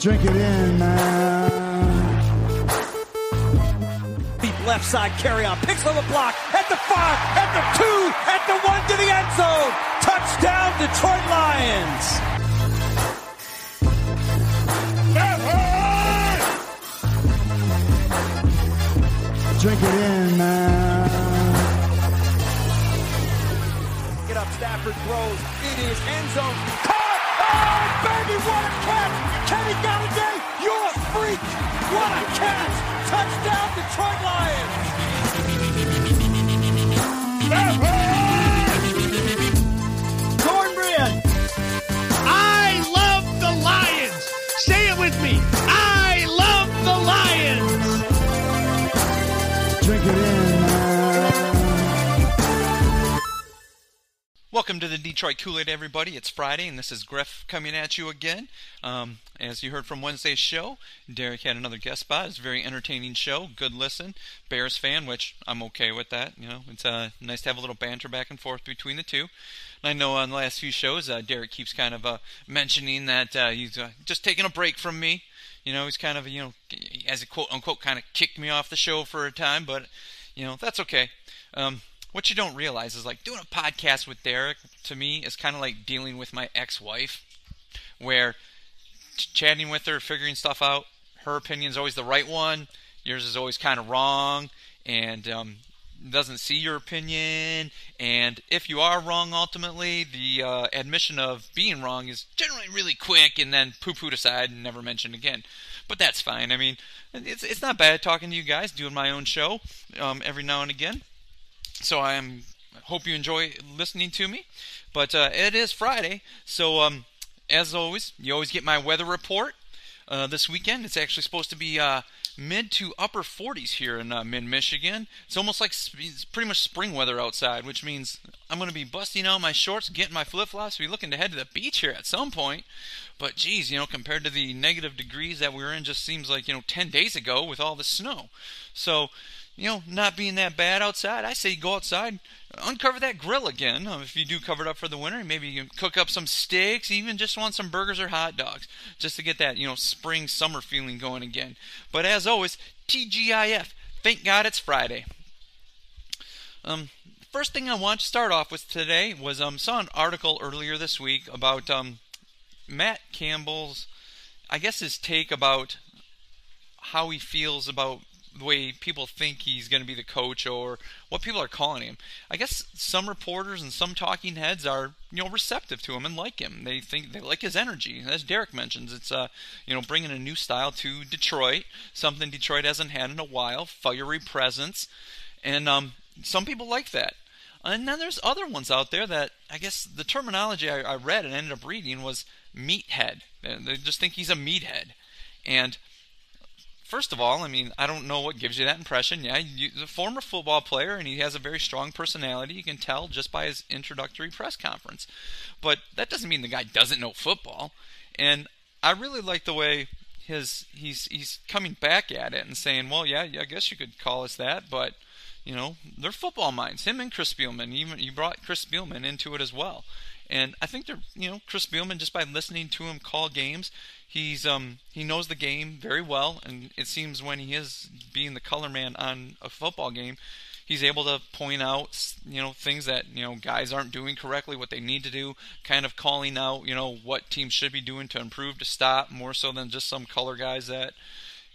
Drink it in, man. Deep left side carry on. Picks on the block. At the five. At the two. At the one to the end zone. Touchdown, Detroit Lions. Drink it in, man. Get up, Stafford throws. It is end zone. Caught! Oh, baby, what a catch! Kenny Golladay, you're a freak! What a catch! Touchdown, Detroit Lions! To the Detroit Kool-Aid, everybody. It's Friday, and this is Griff coming at you again. Um, as you heard from Wednesday's show, Derek had another guest spot. It's a very entertaining show, good listen. Bears fan, which I'm okay with that. You know, it's uh, nice to have a little banter back and forth between the two. I know on the last few shows, uh, Derek keeps kind of uh, mentioning that uh, he's uh, just taking a break from me. You know, he's kind of, you know, as a quote unquote, kind of kicked me off the show for a time, but, you know, that's okay. Um, what you don't realize is like doing a podcast with Derek to me is kind of like dealing with my ex-wife, where ch- chatting with her, figuring stuff out. Her opinion's always the right one. Yours is always kind of wrong, and um, doesn't see your opinion. And if you are wrong, ultimately, the uh, admission of being wrong is generally really quick, and then poo-pooed aside and never mentioned again. But that's fine. I mean, it's it's not bad talking to you guys, doing my own show um, every now and again. So I am hope you enjoy listening to me. But uh, it is Friday, so um, as always, you always get my weather report. Uh, this weekend, it's actually supposed to be uh, mid to upper 40s here in uh, mid Michigan. It's almost like sp- it's pretty much spring weather outside, which means I'm going to be busting out my shorts, getting my flip flops, be looking to head to the beach here at some point. But geez, you know, compared to the negative degrees that we were in, just seems like you know 10 days ago with all the snow. So you know, not being that bad outside, I say go outside, uncover that grill again. Um, if you do cover it up for the winter, maybe you can cook up some steaks, even just want some burgers or hot dogs, just to get that, you know, spring, summer feeling going again. But as always, TGIF. Thank God it's Friday. Um, first thing I want to start off with today was um saw an article earlier this week about um Matt Campbell's, I guess his take about how he feels about the way people think he's going to be the coach or what people are calling him. I guess some reporters and some talking heads are, you know, receptive to him and like him. They think they like his energy. As Derek mentions, it's uh, you know, bringing a new style to Detroit, something Detroit hasn't had in a while, fiery presence, and um, some people like that. And then there's other ones out there that I guess the terminology I, I read and ended up reading was meathead. They just think he's a meathead, and First of all, I mean, I don't know what gives you that impression. Yeah, you, he's a former football player, and he has a very strong personality. You can tell just by his introductory press conference. But that doesn't mean the guy doesn't know football. And I really like the way his he's he's coming back at it and saying, well, yeah, I guess you could call us that, but you know, they're football minds. Him and Chris Spielman. Even you brought Chris Spielman into it as well. And I think they're, you know, Chris Spielman just by listening to him call games, he's um he knows the game very well, and it seems when he is being the color man on a football game, he's able to point out you know things that you know guys aren't doing correctly, what they need to do, kind of calling out you know what teams should be doing to improve to stop more so than just some color guys that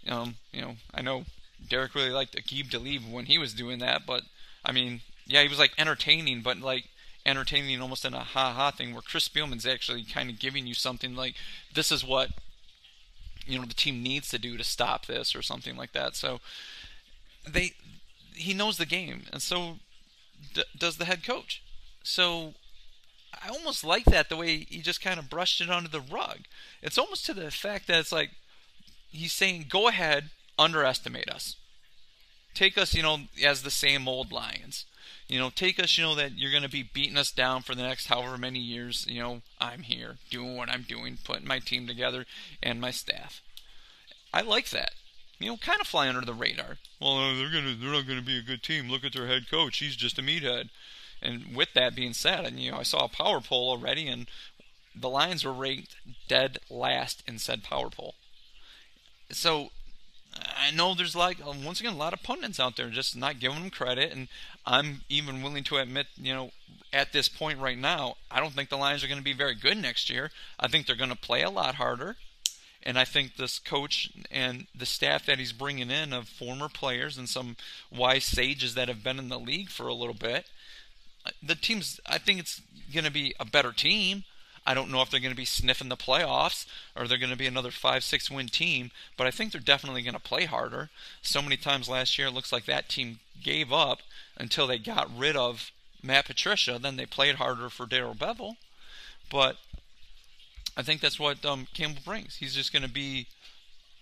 um you know I know Derek really liked Aqib Talib when he was doing that, but I mean yeah he was like entertaining, but like entertaining almost in a ha ha thing where Chris Spielman's actually kind of giving you something like this is what you know the team needs to do to stop this or something like that. So they he knows the game, and so d- does the head coach. So I almost like that the way he just kind of brushed it under the rug. It's almost to the effect that it's like he's saying, "Go ahead, underestimate us. Take us, you know, as the same old Lions. You know, take us, you know, that you're going to be beating us down for the next however many years. You know, I'm here doing what I'm doing, putting my team together and my staff. I like that. You know, kind of fly under the radar. Well, uh, they're gonna, they're not going to be a good team. Look at their head coach. He's just a meathead. And with that being said, and you know, I saw a power poll already, and the Lions were ranked dead last in said power poll. So I know there's like once again a lot of pundits out there just not giving them credit, and I'm even willing to admit, you know, at this point right now, I don't think the Lions are going to be very good next year. I think they're going to play a lot harder, and I think this coach and the staff that he's bringing in of former players and some wise sages that have been in the league for a little bit, uh, the team's. I think it's going to be a better team. I don't know if they're going to be sniffing the playoffs or they're going to be another five, six win team, but I think they're definitely going to play harder. So many times last year, it looks like that team gave up until they got rid of Matt Patricia. Then they played harder for Darrell Bevell, but I think that's what um, Campbell brings. He's just going to be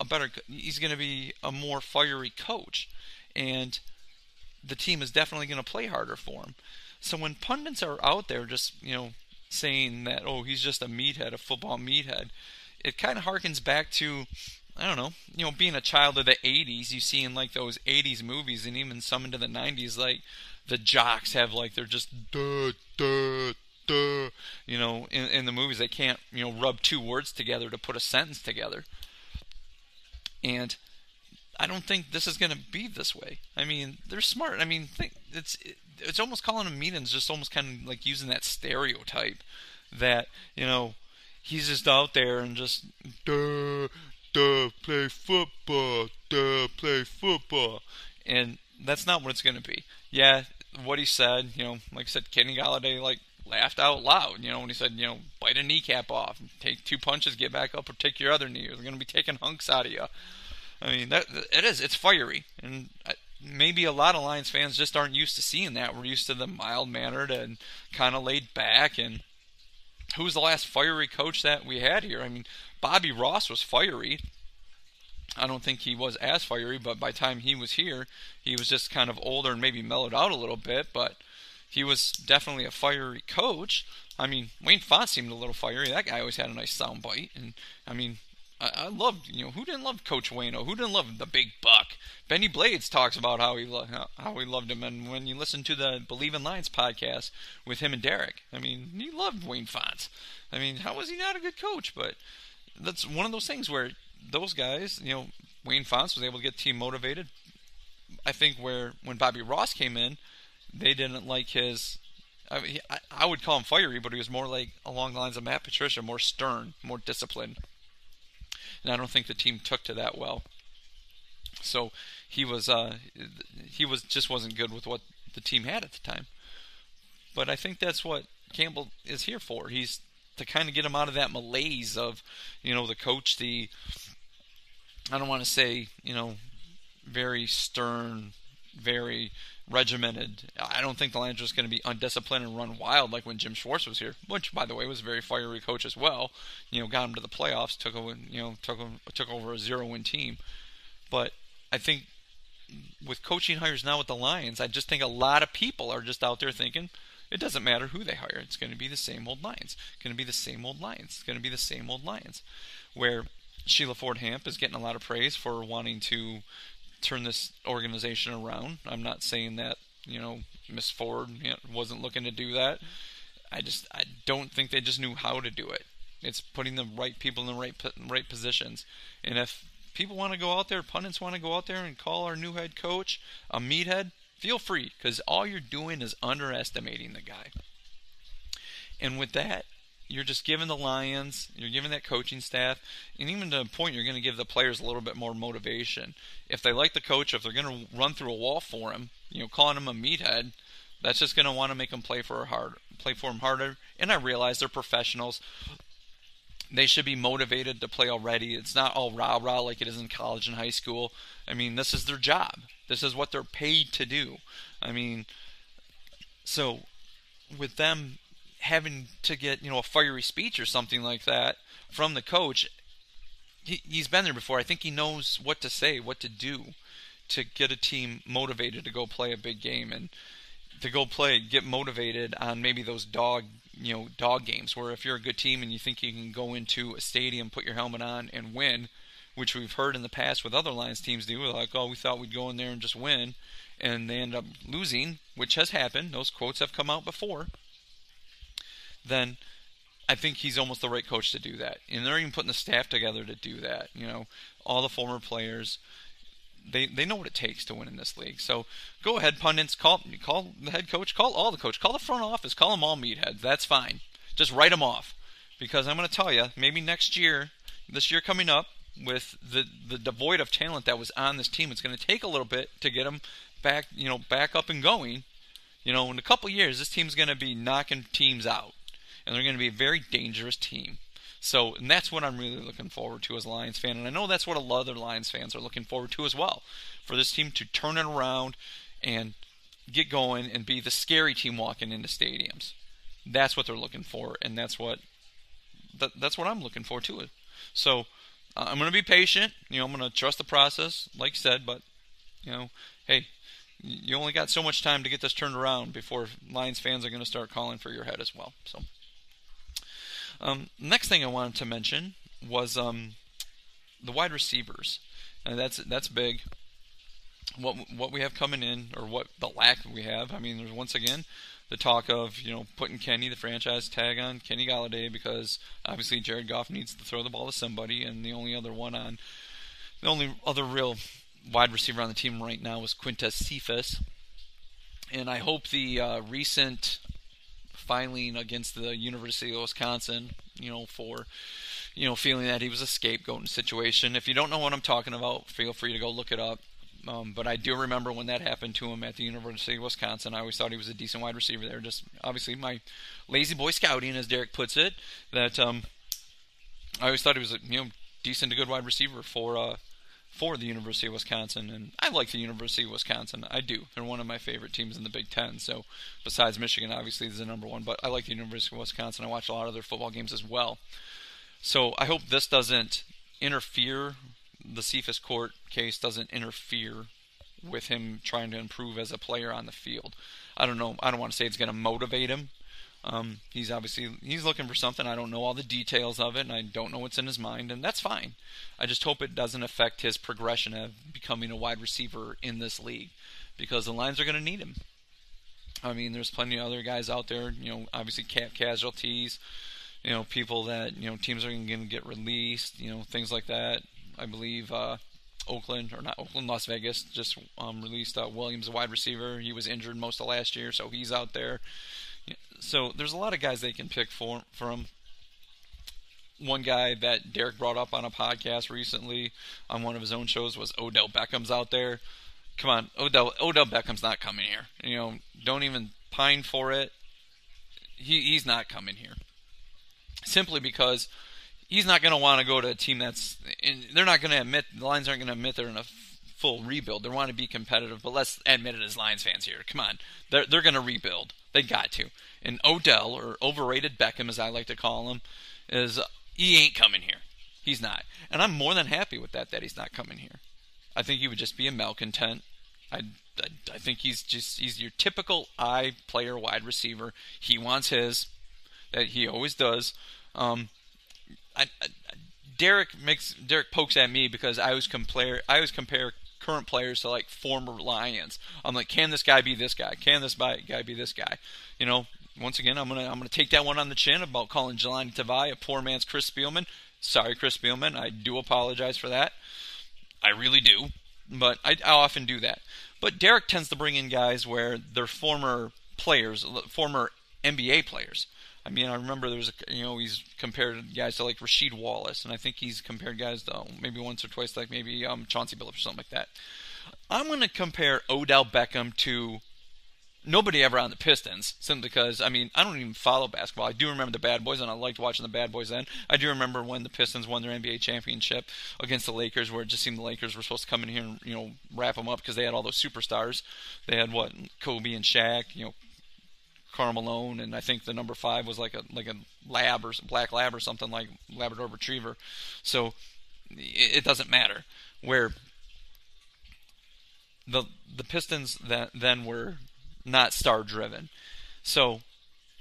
a better. He's going to be a more fiery coach, and the team is definitely going to play harder for him. So when pundits are out there just you know saying that oh he's just a meathead, a football meathead. It kind of harkens back to I don't know, you know, being a child of the '80s. You see in like those '80s movies, and even some into the '90s, like the jocks have like they're just duh duh duh. You know, in, in the movies they can't you know rub two words together to put a sentence together. And I don't think this is going to be this way. I mean, they're smart. I mean, think, it's it's almost calling him and just almost kind of like using that stereotype that you know he's just out there and just duh duh play football duh play football and that's not what it's going to be. Yeah, what he said, you know, like I said, Kenny Golladay like laughed out loud, you know, when he said, you know, bite a kneecap off, take two punches, get back up, or take your other knee, they're going to be taking hunks out of you. I mean, that it is. It's fiery, and uh, maybe a lot of Lions fans just aren't used to seeing that. We're used to the mild mannered and kind of laid back. And who's the last fiery coach that we had here? I mean, Bobby Ross was fiery. I don't think he was as fiery, but by the time he was here, he was just kind of older and maybe mellowed out a little bit. But he was definitely a fiery coach. I mean, Wayne Fontes seemed a little fiery. That guy always had a nice sound bite, and I mean, I, I loved, you know, who didn't love Coach Wayno? Who didn't love the big buck? Bennie Blades talks about how he lo- how he loved him, and when you listen to the Bleav in Lions podcast with him and Derek, I mean, he loved Wayne Fontes. I mean, how was he not a good coach? But that's one of those things where those guys, you know, Wayne Fontes was able to get team motivated. I think where when Bobby Ross came in, they didn't like his. I, mean, I, I would call him fiery, but he was more like along the lines of Matt Patricia, more stern, more disciplined and I don't think the team took to that well. So he was uh, he was just wasn't good with what the team had at the time. But I think that's what Campbell is here for. He's to kind of get him out of that malaise of, you know, the coach, the I don't want to say, you know, very stern, very regimented. I don't think the Lions are just going to be undisciplined and run wild like when Jim Schwartz was here, which, by the way, was a very fiery coach as well. You know, got them to the playoffs, took over, you know, took took over a zero-win team. But I think with coaching hires now with the Lions, I just think a lot of people are just out there thinking it doesn't matter who they hire. It's going to be the same old Lions. It's going to be the same old Lions. It's going to be the same old Lions. Where Sheila Ford Hamp is getting a lot of praise for wanting to turn this organization around. I'm not saying that you know Miss Ford wasn't looking to do that. I just I don't think they just knew how to do it. It's putting the right people in the right right positions. And if people want to go out there, pundits want to go out there and call our new head coach a meathead, feel free because all you're doing is underestimating the guy. And with that, you're just giving the Lions, you're giving that coaching staff, and even to a point, you're going to give the players a little bit more motivation. If they like the coach, if they're going to run through a wall for him, you know, calling him a meathead, that's just going to want to make them play for hard, play for him harder. And I realize they're professionals; they should be motivated to play already. It's not all rah rah like it is in college and high school. I mean, this is their job. This is what they're paid to do. I mean, so with them having to get you know a fiery speech or something like that from the coach. He, he's been there before. I think he knows what to say, what to do to get a team motivated to go play a big game and to go play, get motivated on maybe those dog, you know, dog games where if you're a good team and you think you can go into a stadium, put your helmet on, and win, which we've heard in the past with other Lions teams do, like, oh, we thought we'd go in there and just win, and they end up losing, which has happened. Those quotes have come out before. Then I think he's almost the right coach to do that. And they're even putting the staff together to do that. You know, all the former players they they know what it takes to win in this league. So go ahead, pundits, call call the head coach, call all the coach, call the front office, call them all meatheads. That's fine. Just write them off, because I'm going to tell you, maybe next year, this year coming up, with the the devoid of talent that was on this team, it's going to take a little bit to get them back, you know, back up and going. You know, in a couple years, this team's going to be knocking teams out, and they're going to be a very dangerous team. So, and that's what I'm really looking forward to as a Lions fan. And I know that's what a lot of other Lions fans are looking forward to as well. For this team to turn it around and get going and be the scary team walking into stadiums. That's what they're looking for, and that's what that, that's what I'm looking for too. So uh, I'm going to be patient. You know, I'm going to trust the process, like you said. But you know, hey, you only got so much time to get this turned around before Lions fans are going to start calling for your head as well. So. Um, next thing I wanted to mention was um, the wide receivers, and that's that's big. What what we have coming in, or what the lack we have. I mean, there's once again the talk of you know putting Kenny the franchise tag on Kenny Golladay because obviously Jared Goff needs to throw the ball to somebody, and the only other one on the only other real wide receiver on the team right now is Quintez Cephus. And I hope the uh, recent filing against the University of Wisconsin, you know, for you know feeling that he was a scapegoat in situation. If you don't know what I'm talking about, feel free to go look it up. Um, but I do remember when that happened to him at the University of Wisconsin. I always thought he was a decent wide receiver there. Just obviously my lazy boy scouting, as Derek puts it, that um, I always thought he was a you know decent to good wide receiver for uh, for the University of Wisconsin, and I like the University of Wisconsin. I do. They're one of my favorite teams in the Big Ten. So, besides Michigan, obviously is the number one, but I like the University of Wisconsin. I watch a lot of their football games as well. So I hope this doesn't interfere. The Cephus Court case doesn't interfere with him trying to improve as a player on the field. I don't know. I don't want to say it's going to motivate him um, he's obviously he's looking for something. I don't know all the details of it, and I don't know what's in his mind, and that's fine. I just hope it doesn't affect his progression of becoming a wide receiver in this league, because the Lions are going to need him. I mean, there's plenty of other guys out there. You know, obviously cap casualties. You know, people that you know teams are going to get released. You know, things like that. I believe uh, Oakland or not Oakland, Las Vegas just um, released uh, Williams, a wide receiver. He was injured most of last year, so he's out there. So there's a lot of guys they can pick for, from. One guy that Derek brought up on a podcast recently on one of his own shows was Odell Beckham's out there. Come on, Odell Odell Beckham's not coming here. You know, don't even pine for it. He he's not coming here. Simply because he's not going to want to go to a team that's. they're not going to admit the Lions aren't going to admit they're in a full rebuild. They want to be competitive, but let's admit it as Lions fans here. Come on, they're they're going to rebuild. They got to. And Odell, or overrated Beckham, as I like to call him, is he ain't coming here. He's not, and I'm more than happy with that. That he's not coming here. I think he would just be a malcontent. I, I, I think he's just he's your typical I player wide receiver. He wants his that he always does. Um, I, I, Derek makes Derek pokes at me because I always compare I always compare current players to like former Lions. I'm like, can this guy be this guy? Can this guy be this guy? You know, once again, I'm gonna I'm gonna take that one on the chin about calling Jahlani Tavai a poor man's Chris Spielman. Sorry, Chris Spielman. I do apologize for that. I really do, but I, I often do that. But Derek tends to bring in guys where they're former players, former NBA players. I mean, I remember there was a, you know, he's compared guys to like Rasheed Wallace, and I think he's compared guys to maybe once or twice, like maybe um, Chauncey Billups or something like that. I'm to compare Odell Beckham to nobody ever on the Pistons, simply because I mean I don't even follow basketball. I do remember the Bad Boys, and I liked watching the Bad Boys then. I do remember when the Pistons won their NBA championship against the Lakers, where it just seemed the Lakers were supposed to come in here and you know wrap them up because they had all those superstars. They had what Kobe and Shaq, you know Karl Malone, and I think the number five was like a like a lab or black lab or something like Labrador Retriever. So it, it doesn't matter where the the Pistons that then were not star driven. So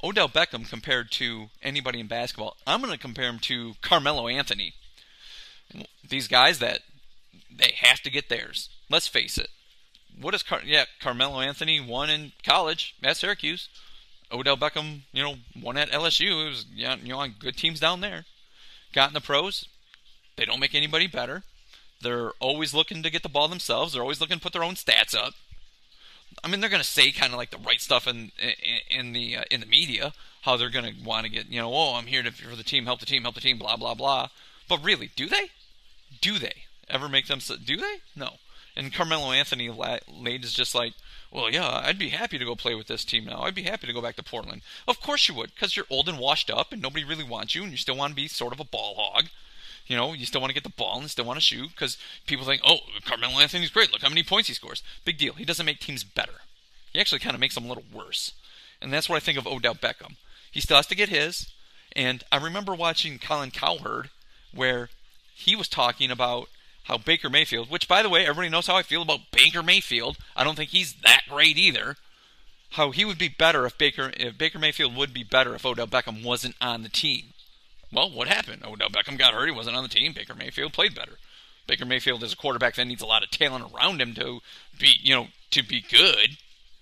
Odell Beckham compared to anybody in basketball, I'm going to compare him to Carmelo Anthony. These guys that they have to get theirs. Let's face it. What is Car- yeah Carmelo Anthony won in college at Syracuse. Odell Beckham, you know, won at LSU. It was you know on good teams down there. Got in the pros. They don't make anybody better. They're always looking to get the ball themselves. They're always looking to put their own stats up. I mean, they're going to say kind of like the right stuff in in, in the uh, in the media, how they're going to want to get, you know, oh, I'm here to, for the team, help the team, help the team, blah blah blah. But really, do they? Do they ever make them? Do they? No. And Carmelo Anthony late is just like, well, yeah, I'd be happy to go play with this team now. I'd be happy to go back to Portland. Of course you would, because you're old and washed up, and nobody really wants you, and you still want to be sort of a ball hog. You know, you still want to get the ball and still want to shoot because people think, oh, Carmelo Anthony's great. Look how many points he scores. Big deal. He doesn't make teams better. He actually kind of makes them a little worse. And that's what I think of Odell Beckham. He still has to get his. And I remember watching Colin Cowherd where he was talking about how Baker Mayfield, which by the way, everybody knows how I feel about Baker Mayfield. I don't think he's that great either. How he would be better if Baker if Baker Mayfield would be better if Odell Beckham wasn't on the team. Well, what happened? Oh, Odell Beckham got hurt. He wasn't on the team. Baker Mayfield played better. Baker Mayfield is a quarterback that needs a lot of talent around him to be, you know, to be good,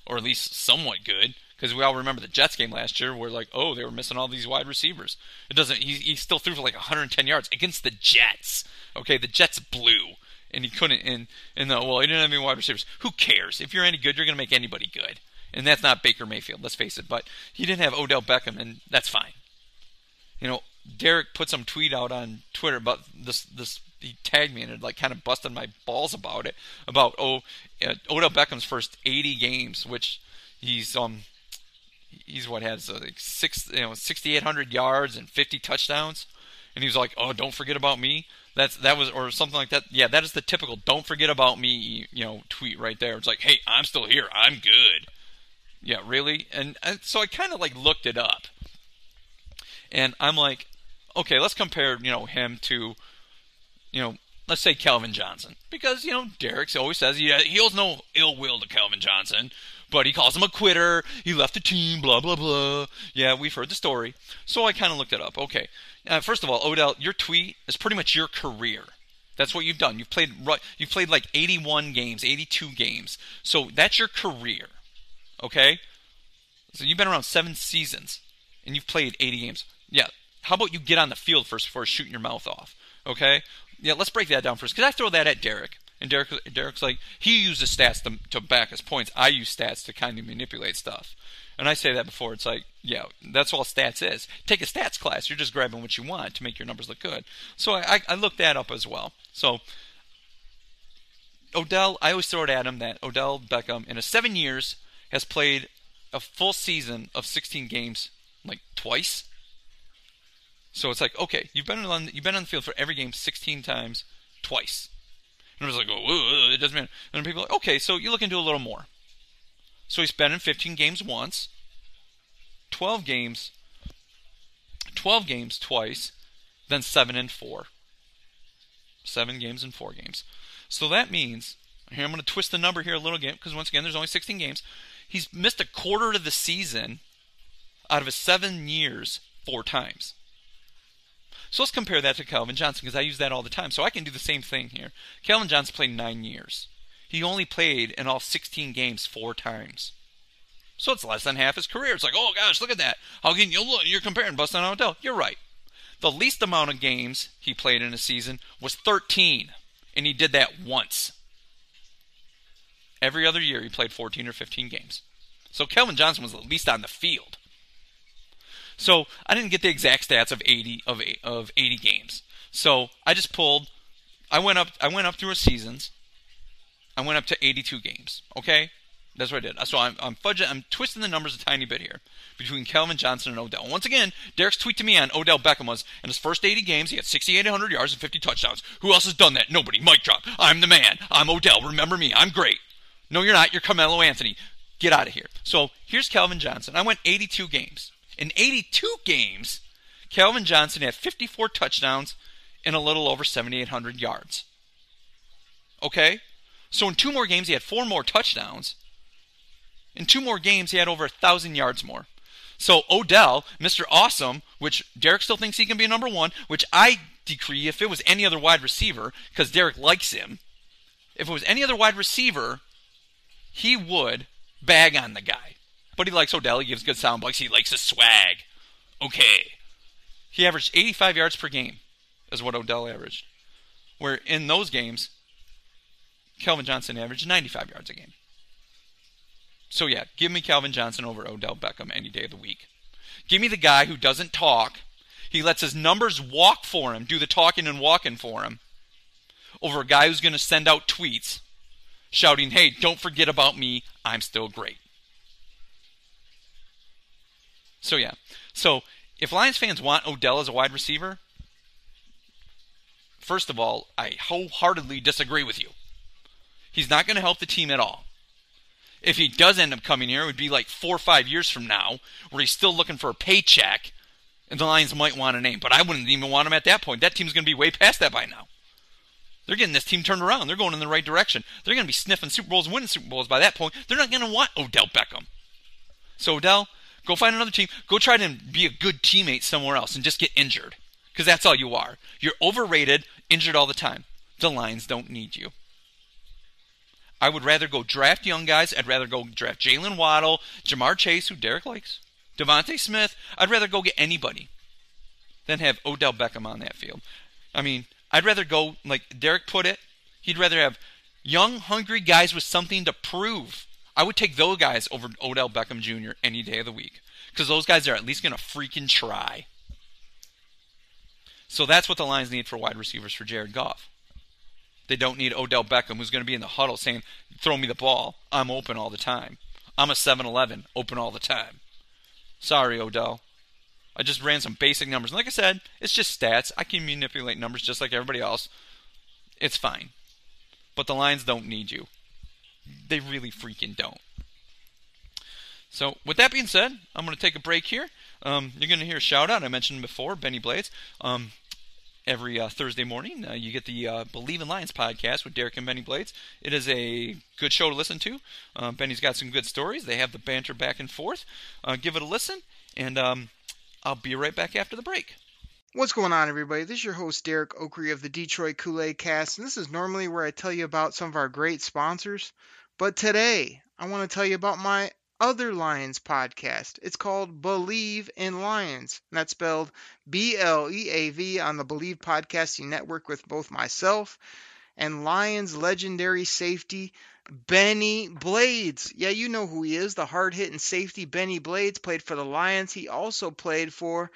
or at least somewhat good. Because we all remember the Jets game last year, where like, oh, they were missing all these wide receivers. It doesn't. He, he still threw for like 110 yards against the Jets. Okay, the Jets blew, and he couldn't. And and the, well, he didn't have any wide receivers. Who cares? If you're any good, you're going to make anybody good. And that's not Baker Mayfield. Let's face it. But he didn't have Odell Beckham, and that's fine. You know, Derek put some tweet out on Twitter about this. This he tagged me and it like kind of busted my balls about it. About oh, uh, Odell Beckham's first 80 games, which he's um he's what has uh, like six you know 6,800 yards and 50 touchdowns, and he was like, oh, don't forget about me. That's that was or something like that. Yeah, that is the typical "don't forget about me" you know tweet right there. It's like, hey, I'm still here. I'm good. Yeah, really. And, and so I kind of like looked it up, and I'm like, okay, let's compare, you know, him to, you know, let's say Calvin Johnson, because you know Derek always says he he owes no ill will to Calvin Johnson, but he calls him a quitter. He left the team, blah blah blah. Yeah, we've heard the story, so I kind of looked it up. Okay, uh, first of all, Odell, your tweet is pretty much your career. That's what you've done. You've played you've played like 81 games, 82 games. So that's your career. Okay? So you've been around 7 seasons and you've played 80 games. Yeah, how about you get on the field first before shooting your mouth off? Okay? Yeah, let's break that down first. Because I throw that at Derek. And Derek, Derek's like, he uses stats to, to back his points. I use stats to kind of manipulate stuff. And I say that before. It's like, yeah, that's all stats is. Take a stats class. You're just grabbing what you want to make your numbers look good. So I, I, I looked that up as well. So Odell, I always throw it at him that Odell Beckham, in a seven years, has played a full season of 16 games like twice. So it's like, okay, you've been on you've been on the field for every game 16 times, twice. And I was like, oh, it doesn't matter. And people are like, okay, so you look into a little more. So he's been in 15 games once, 12 games, 12 games twice, then seven and four. Seven games and four games. So that means here I'm going to twist the number here a little bit because once again there's only 16 games. He's missed a quarter of the season out of his seven years four times. So let's compare that to Calvin Johnson because I use that all the time. So I can do the same thing here. Calvin Johnson played nine years. He only played in all 16 games four times. So it's less than half his career. It's like, oh gosh, look at that. How can you look? You're comparing Bustin Odell. You're right. The least amount of games he played in a season was 13, and he did that once. Every other year, he played 14 or 15 games. So Calvin Johnson was the least on the field. So I didn't get the exact stats of 80 of of 80 games. So I just pulled. I went up. I went up through his seasons. I went up to 82 games. Okay, that's what I did. So I'm, I'm fudging. I'm twisting the numbers a tiny bit here between Calvin Johnson and Odell. Once again, Derek's tweet to me on Odell Beckham was in his first 80 games, he had 6,800 yards and 50 touchdowns. Who else has done that? Nobody. Mic drop. I'm the man. I'm Odell. Remember me. I'm great. No, you're not. You're Carmelo Anthony. Get out of here. So here's Calvin Johnson. I went 82 games. In 82 games, Calvin Johnson had 54 touchdowns and a little over 7,800 yards. Okay? So in two more games, he had four more touchdowns. In two more games, he had over a 1,000 yards more. So Odell, Mr. Awesome, which Derek still thinks he can be number one, which I decree if it was any other wide receiver, because Derek likes him, if it was any other wide receiver, he would bag on the guy. But he likes Odell. He gives good sound bites. He likes his swag. Okay. He averaged 85 yards per game, is what Odell averaged. Where in those games, Calvin Johnson averaged 95 yards a game. So yeah, give me Calvin Johnson over Odell Beckham any day of the week. Give me the guy who doesn't talk. He lets his numbers walk for him, do the talking and walking for him, over a guy who's going to send out tweets shouting, hey, don't forget about me, I'm still great. So yeah. So if Lions fans want Odell as a wide receiver, first of all, I wholeheartedly disagree with you. He's not going to help the team at all if he does end up coming here, it would be like four or five years from now, where he's still looking for a paycheck, and the Lions might want a name. But I wouldn't even want him at that point. That team's going to be way past that by now. They're getting this team turned around. They're going in the right direction. They're going to be sniffing Super Bowls and winning Super Bowls by that point. They're not going to want Odell Beckham. So, Odell, go find another team. Go try to be a good teammate somewhere else and just get injured. Because that's all you are. You're overrated, injured all the time. The Lions don't need you. I would rather go draft young guys. I'd rather go draft Jaylen Waddle, Ja'Marr Chase, who Derek likes, DeVonta Smith. I'd rather go get anybody than have Odell Beckham on that field. I mean, I'd rather go, like Derek put it, he'd rather have young, hungry guys with something to prove. I would take those guys over Odell Beckham Jr. any day of the week because those guys are at least going to freaking try. So that's what the Lions need for wide receivers for Jared Goff. They don't need Odell Beckham, who's going to be in the huddle saying, throw me the ball. I'm open all the time. I'm a 7 Eleven, open all the time. Sorry, Odell. I just ran some basic numbers. And like I said, it's just stats. I can manipulate numbers just like everybody else. It's fine. But the Lions don't need you. They really freaking don't. So, with that being said, I'm going to take a break here. Um, you're going to hear a shout out. I mentioned before, Bennie Blades. Um, every uh, Thursday morning. Uh, you get the uh, Bleav in Lions podcast with Derek and Bennie Blades. It is a good show to listen to. Uh, Benny's got some good stories. They have the banter back and forth. Uh, give it a listen, and um, I'll be right back after the break. What's going on, everybody? This is your host, Derek Oakrey of the Detroit Kool Aid Cast, and this is normally where I tell you about some of our great sponsors. But today, I want to tell you about my other Lions podcast. It's called Bleav in Lions. And that's spelled B L E A V on the Bleav Podcasting Network with both myself and Lions legendary safety Bennie Blades. Yeah, you know who he is, the hard hitting safety Bennie Blades played for the Lions. He also played for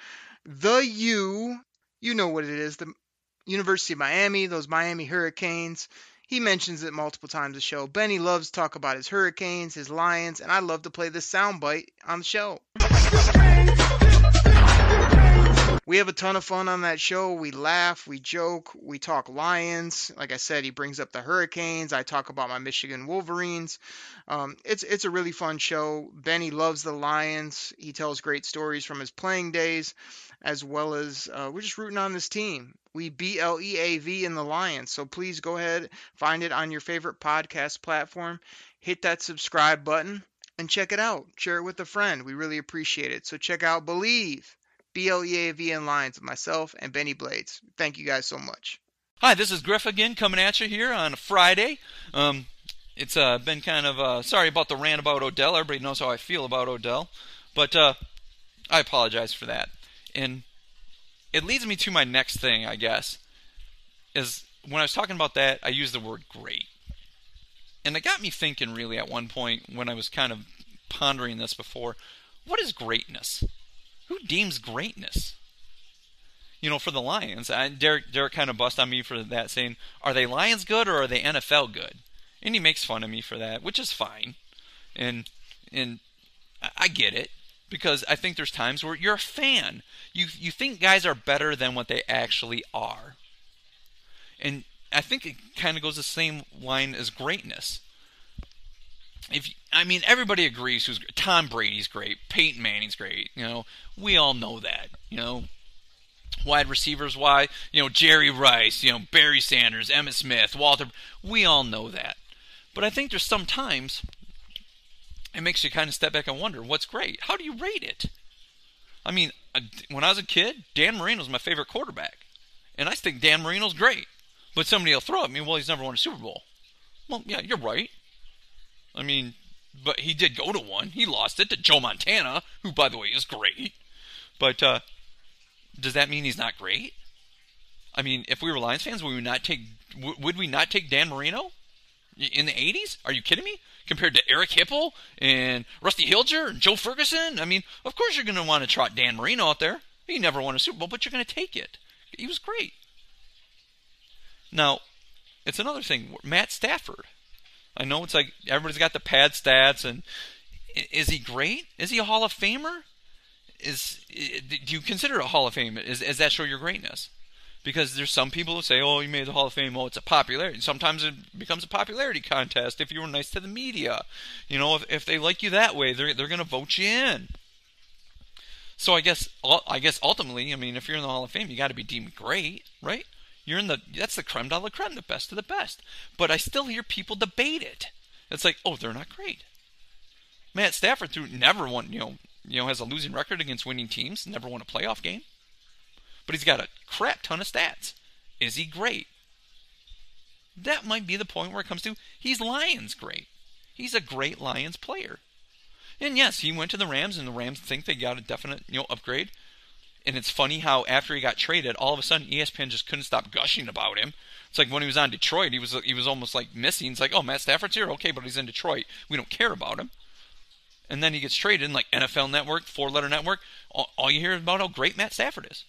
the U. You know what it is, the University of Miami, those Miami Hurricanes. He mentions it multiple times the show. Benny loves to talk about his Hurricanes, his Lions, and I love to play this soundbite on the show. We have a ton of fun on that show. We laugh, we joke, we talk Lions. Like I said, he brings up the Hurricanes. I talk about my Michigan Wolverines. Um, it's it's a really fun show. Benny loves the Lions. He tells great stories from his playing days, as well as uh, we're just rooting on this team. We B L E A V in the Lions. So please go ahead, find it on your favorite podcast platform. Hit that subscribe button and check it out. Share it with a friend. We really appreciate it. So check out Bleav, B L E A V in Lions, myself and Bennie Blades. Thank you guys so much. Hi, this is Griff again coming at you here on a Friday. Um, it's uh, been kind of uh, sorry about the rant about Odell. Everybody knows how I feel about Odell, but uh, I apologize for that. And it leads me to my next thing, I guess, is when I was talking about that, I used the word great. And it got me thinking really at one point when I was kind of pondering this before what is greatness? Who deems greatness? You know, for the Lions, I, Derek, Derek kind of bust on me for that, saying, "Are they Lions good or are they NFL good?" And he makes fun of me for that, which is fine, and and I get it because I think there's times where you're a fan. You you think guys are better than what they actually are. And I think it kind of goes the same line as greatness. if I mean everybody agrees who's Tom Brady's great, Peyton Manning's great. You know, we all know that. You know, wide receivers, why you know Jerry Rice, you know Barry Sanders, Emmitt Smith, Walter. We all know that. But I think there's some times it makes you kind of step back and wonder what's great. How do you rate it? I mean, uh, when I was a kid, Dan Marino's my favorite quarterback, and I think Dan Marino's great. But somebody will throw at me, well, he's never won a Super Bowl. Well, yeah, you're right. I mean, but he did go to one. He lost it to Joe Montana, who, by the way, is great. But uh, does that mean he's not great? I mean, if we were Lions fans, would we not take would we not take Dan Marino in the '80s? Are you kidding me? Compared to Eric Hipple and Rusty Hilger and Joe Ferguson, I mean, of course you're going to want to trot Dan Marino out there. He never won a Super Bowl, but you're going to take it. He was great. Now, it's another thing. Matt Stafford. I know it's like everybody's got the pad stats, and is he great? Is he a Hall of Famer? Is do you consider a Hall of Fame? Is is that show your greatness? Because there's some people who say, "Oh, you made the Hall of Fame." Oh, it's a popularity. Sometimes it becomes a popularity contest if you were nice to the media. You know, if if they like you that way, they're they're going to vote you in. So I guess I guess ultimately, I mean, if you're in the Hall of Fame, you got to be deemed great, right? You're in the that's the creme de la creme, the best of the best. But I still hear people debate it. It's like, oh, they're not great. Matt Stafford through never won, you know, you know, has a losing record against winning teams, never won a playoff game. But he's got a crap ton of stats. Is he great? That might be the point where it comes to he's Lions great. He's a great Lions player. And yes, he went to the Rams, and the Rams think they got a definite you know upgrade. And it's funny how after he got traded, all of a sudden ESPN just couldn't stop gushing about him. It's like when he was on Detroit, he was he was almost like missing. It's like, oh, Matt Stafford's here, okay, but he's in Detroit. We don't care about him. And then he gets traded, in like NFL Network, four letter network. All, all, you hear is about how great Matt Stafford is.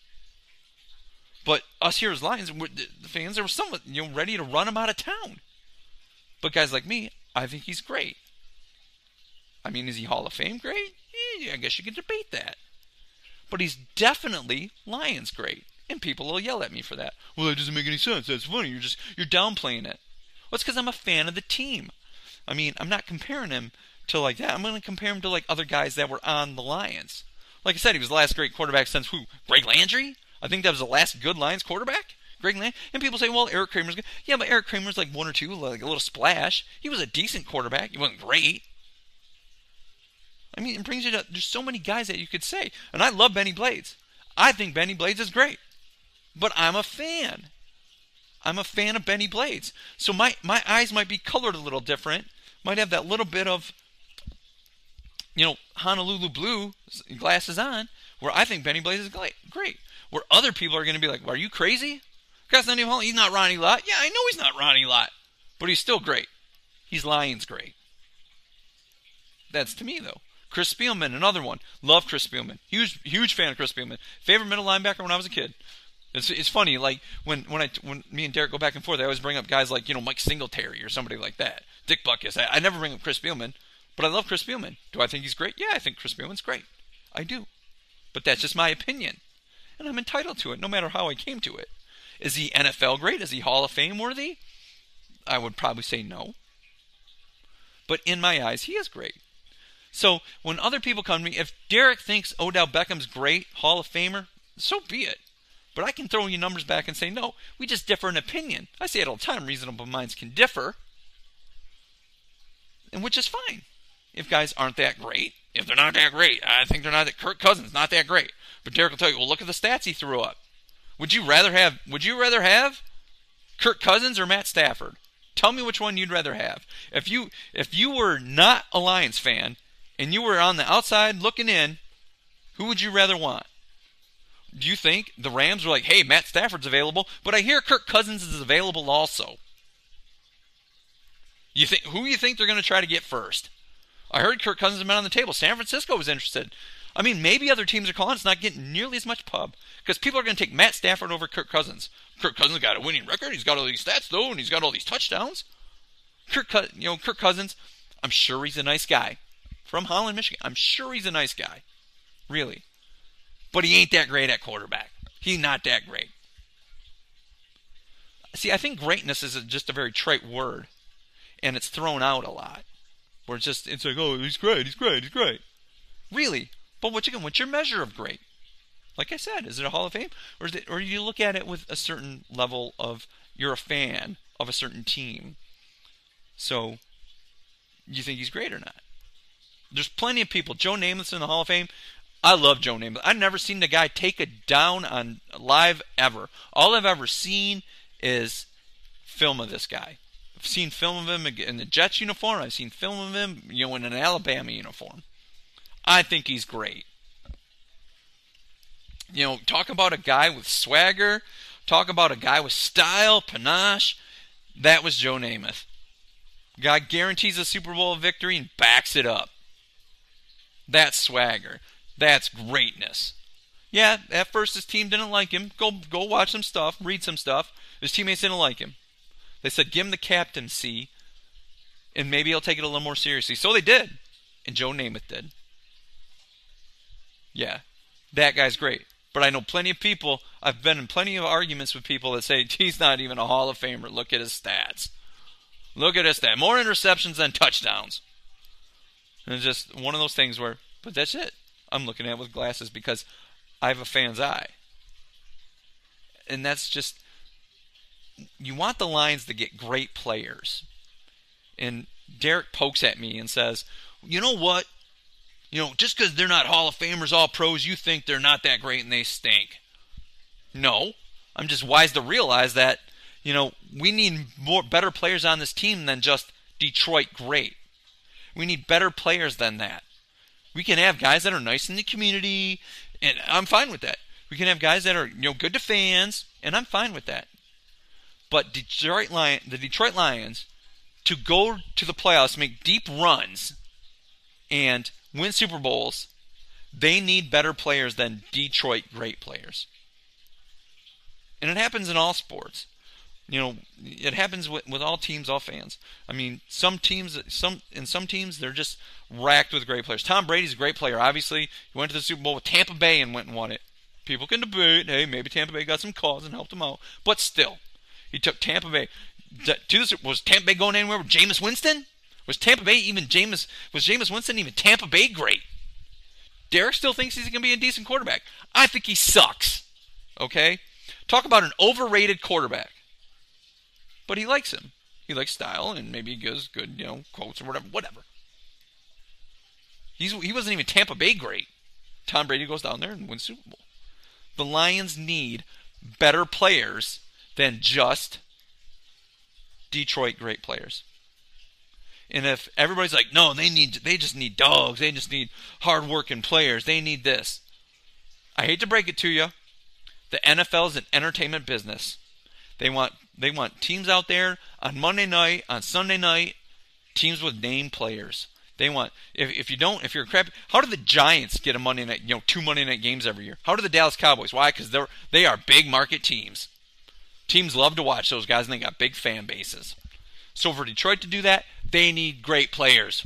But us here as Lions, the fans, there were some you know ready to run him out of town. But guys like me, I think he's great. I mean, is he Hall of Fame great? Yeah, I guess you could debate that but he's definitely Lions great. And people will yell at me for that. Well, that doesn't make any sense. That's funny. You're just you're downplaying it. Well, it's because I'm a fan of the team. I mean, I'm not comparing him to like that. I'm going to compare him to like other guys that were on the Lions. Like I said, he was the last great quarterback since who? Greg Landry. I think that was the last good Lions quarterback. Greg Landry. And people say, well, Erik Kramer's good. Yeah, but Erik Kramer's like one or two, like a little splash. He was a decent quarterback. He wasn't great. I mean, it brings you to there's so many guys that you could say. And I love Bennie Blades. I think Bennie Blades is great. But I'm a fan. I'm a fan of Bennie Blades. So my, my eyes might be colored a little different. Might have that little bit of, you know, Honolulu blue glasses on, where I think Bennie Blades is great. Where other people are going to be like, well, are you crazy? Guy's not even, he's not Ronnie Lott. Yeah, I know he's not Ronnie Lott. But he's still great. He's Lions great. That's to me, though. Chris Spielman, another one. Love Chris Spielman. Huge, huge fan of Chris Spielman. Favorite middle linebacker when I was a kid. It's, it's funny, like when when I when me and Derek go back and forth, I always bring up guys like you know Mike Singletary or somebody like that. Dick Butkus. I, I never bring up Chris Spielman, but I love Chris Spielman. Do I think he's great? Yeah, I think Chris Spielman's great. I do, but that's just my opinion, and I'm entitled to it, no matter how I came to it. Is he NFL great? Is he Hall of Fame worthy? I would probably say no. But in my eyes, he is great. So when other people come to me, if Derek thinks Odell Beckham's great, Hall of Famer, so be it. But I can throw you numbers back and say, no, we just differ in opinion. I say it all the time reasonable minds can differ, and which is fine. If guys aren't that great, if they're not that great, I think they're not that. Kirk Cousins not that great, but Derek will tell you, well, look at the stats he threw up. Would you rather have? Would you rather have Kirk Cousins or Matt Stafford? Tell me which one you'd rather have. If you if you were not a Lions fan and you were on the outside looking in, who would you rather want? Do you think the Rams were like, hey, Matt Stafford's available, but I hear Kirk Cousins is available also? You think who you think they're going to try to get first? I heard Kirk Cousins has been on the table. San Francisco was interested. I mean, maybe other teams are calling. It's not getting nearly as much pub because people are going to take Matt Stafford over Kirk Cousins. Kirk Cousins got a winning record. He's got all these stats though, and he's got all these touchdowns. Kirk, you know, Kirk Cousins. I'm sure he's a nice guy from Holland, Michigan. I'm sure he's a nice guy. Really. But he ain't that great at quarterback. He's not that great. See, I think greatness is just a very trite word, and it's thrown out a lot. where it's just it's like, oh, he's great, he's great, he's great. Really? But what you what's your measure of great? Like I said, is it a Hall of Fame, or is it, or you look at it with a certain level of you're a fan of a certain team, so you think he's great or not? There's plenty of people. Joe Namath in the Hall of Fame. I love Joe Namath. I've never seen the guy take a down on live ever. All I've ever seen is film of this guy. I've seen film of him in the Jets uniform. I've seen film of him, you know, in an Alabama uniform. I think he's great. You know, talk about a guy with swagger, talk about a guy with style, panache. That was Joe Namath. Guy guarantees a Super Bowl victory and backs it up. That's swagger. That's greatness. Yeah, at first his team didn't like him. Go go watch some stuff, read some stuff. His teammates didn't like him. They said give him the captaincy, and maybe he'll take it a little more seriously. So they did, and Joe Namath did. Yeah, that guy's great. But I know plenty of people. I've been in plenty of arguments with people that say he's not even a Hall of Famer. Look at his stats. Look at his stats. More interceptions than touchdowns. And it's just one of those things where, but that's it. I'm looking at it with glasses because I have a fan's eye. And that's just, you want the Lions to get great players. And Derek pokes at me and says, you know what? You know, just because they're not Hall of Famers, all pros, you think they're not that great and they stink. No. I'm just wise to realize that, you know, we need more better players on this team than just Detroit great. We need better players than that. We can have guys that are nice in the community, and I'm fine with that. We can have guys that are, you know, good to fans, and I'm fine with that. But Detroit Lion, the Detroit Lions, to go to the playoffs, make deep runs, and win Super Bowls, they need better players than Detroit great players. And it happens in all sports. You know, it happens with, with all teams, all fans. I mean, some teams, some in some teams, they're just racked with great players. Tom Brady's a great player. Obviously, he went to the Super Bowl with Tampa Bay and went and won it. People can debate, hey, maybe Tampa Bay got some calls and helped him out, but still, he took Tampa Bay to was Tampa Bay going anywhere with Jameis Winston? Was Tampa Bay even Jameis? Was Jameis Winston even Tampa Bay great? Derek still thinks he's going to be a decent quarterback. I think he sucks. Okay, talk about an overrated quarterback but he likes him. He likes style, and maybe he gives good, you know, quotes or whatever. Whatever. He's he wasn't even Tampa Bay great. Tom Brady goes down there and wins Super Bowl. The Lions need better players than just Detroit great players. And if everybody's like, no, they need they just need dogs, they just need hardworking players, they need this. I hate to break it to you. The NFL is an entertainment business. They want they want teams out there on Monday night, on Sunday night, teams with name players. They want if, if you don't if you're a crap how do the Giants get a Monday night you know two Monday night games every year? How do the Dallas Cowboys? Why? Because they're they are big market teams. Teams love to watch those guys and they got big fan bases. So for Detroit to do that, they need great players.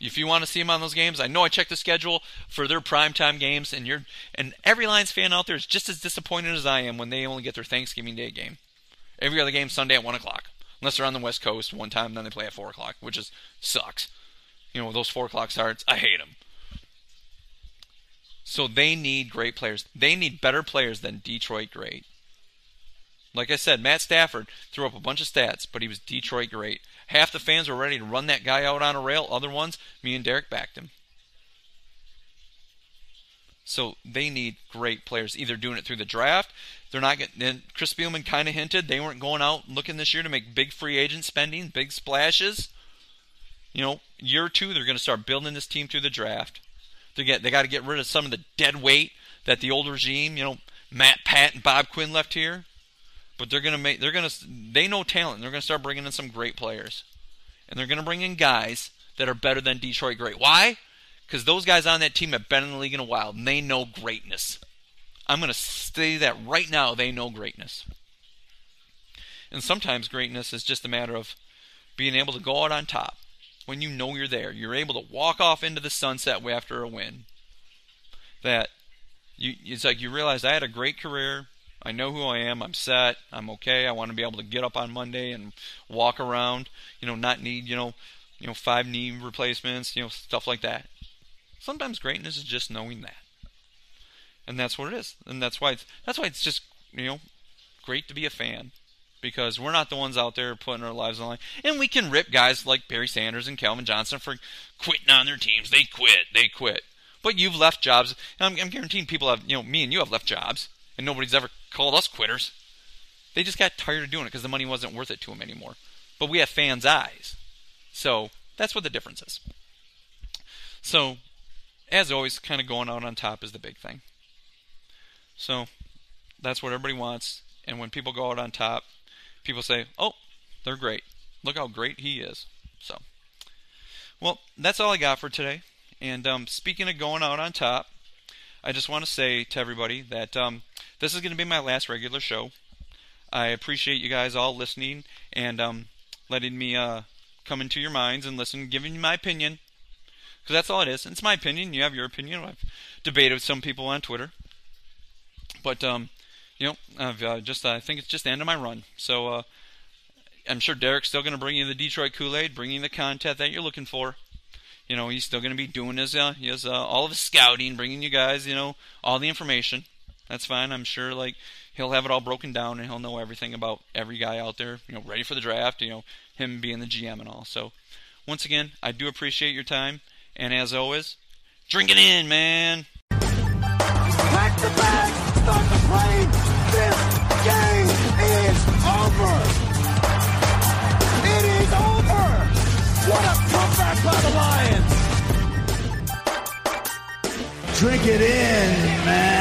If you want to see them on those games, I know I checked the schedule for their primetime games, and you're and every Lions fan out there is just as disappointed as I am when they only get their Thanksgiving Day game. Every other game Sunday at one o'clock, unless they're on the West Coast one time, then they play at four o'clock, which is sucks. You know those four o'clock starts, I hate them. So they need great players. They need better players than Detroit great. Like I said, Matt Stafford threw up a bunch of stats, but he was Detroit great. Half the fans were ready to run that guy out on a rail. Other ones, me and Derek backed him. So they need great players, either doing it through the draft. They're not getting. Chris Spielman kind of hinted they weren't going out looking this year to make big free agent spending, big splashes. You know, year two they're going to start building this team through the draft. They get they got to get rid of some of the dead weight that the old regime, you know, Matt Pat and Bob Quinn left here. But they're gonna make they're gonna they know talent. They're gonna start bringing in some great players, and they're gonna bring in guys that are better than Detroit great. Why? Because those guys on that team have been in the league in a while, and they know greatness. I'm gonna say that right now. They know greatness, and sometimes greatness is just a matter of being able to go out on top when you know you're there. You're able to walk off into the sunset after a win. That you, it's like you realize I had a great career. I know who I am. I'm set. I'm okay. I want to be able to get up on Monday and walk around. You know, not need you know, you know, five knee replacements. You know, stuff like that. Sometimes greatness is just knowing that, and that's what it is. And that's why it's that's why it's just you know, great to be a fan because we're not the ones out there putting our lives on line. And we can rip guys like Barry Sanders and Calvin Johnson for quitting on their teams. They quit. They quit. But you've left jobs. I'm, I'm guaranteeing people have, you know, me and you have left jobs, and nobody's ever called us quitters. They just got tired of doing it because the money wasn't worth it to them anymore. But we have fans' eyes. So that's what the difference is. So, as always, kind of going out on top is the big thing. So, that's what everybody wants. And when people go out on top, people say, "Oh, they're great. Look how great he is." So, well, that's all I got for today. And um, speaking of going out on top, I just want to say to everybody that um, this is going to be my last regular show. I appreciate you guys all listening and um, letting me uh, come into your minds and listen, giving you my opinion. Because that's all it is. It's my opinion. You have your opinion. I've debated with some people on Twitter. But um, you know, I've uh, just I think it's just the end of my run. So uh, I'm sure Derek's still going to bring you the Detroit Kool-Aid, bringing the content that you're looking for. You know, he's still going to be doing his uh, his uh, all of his scouting, bringing you guys, you know, all the information. That's fine. I'm sure like he'll have it all broken down and he'll know everything about every guy out there, you know, ready for the draft, you know, him being the GM and all. So, once again, I do appreciate your time and as always, drink it in, man. Pack the bag, start the plane. This game is over. It is over. What a comeback by the Lions. Drink it in, man.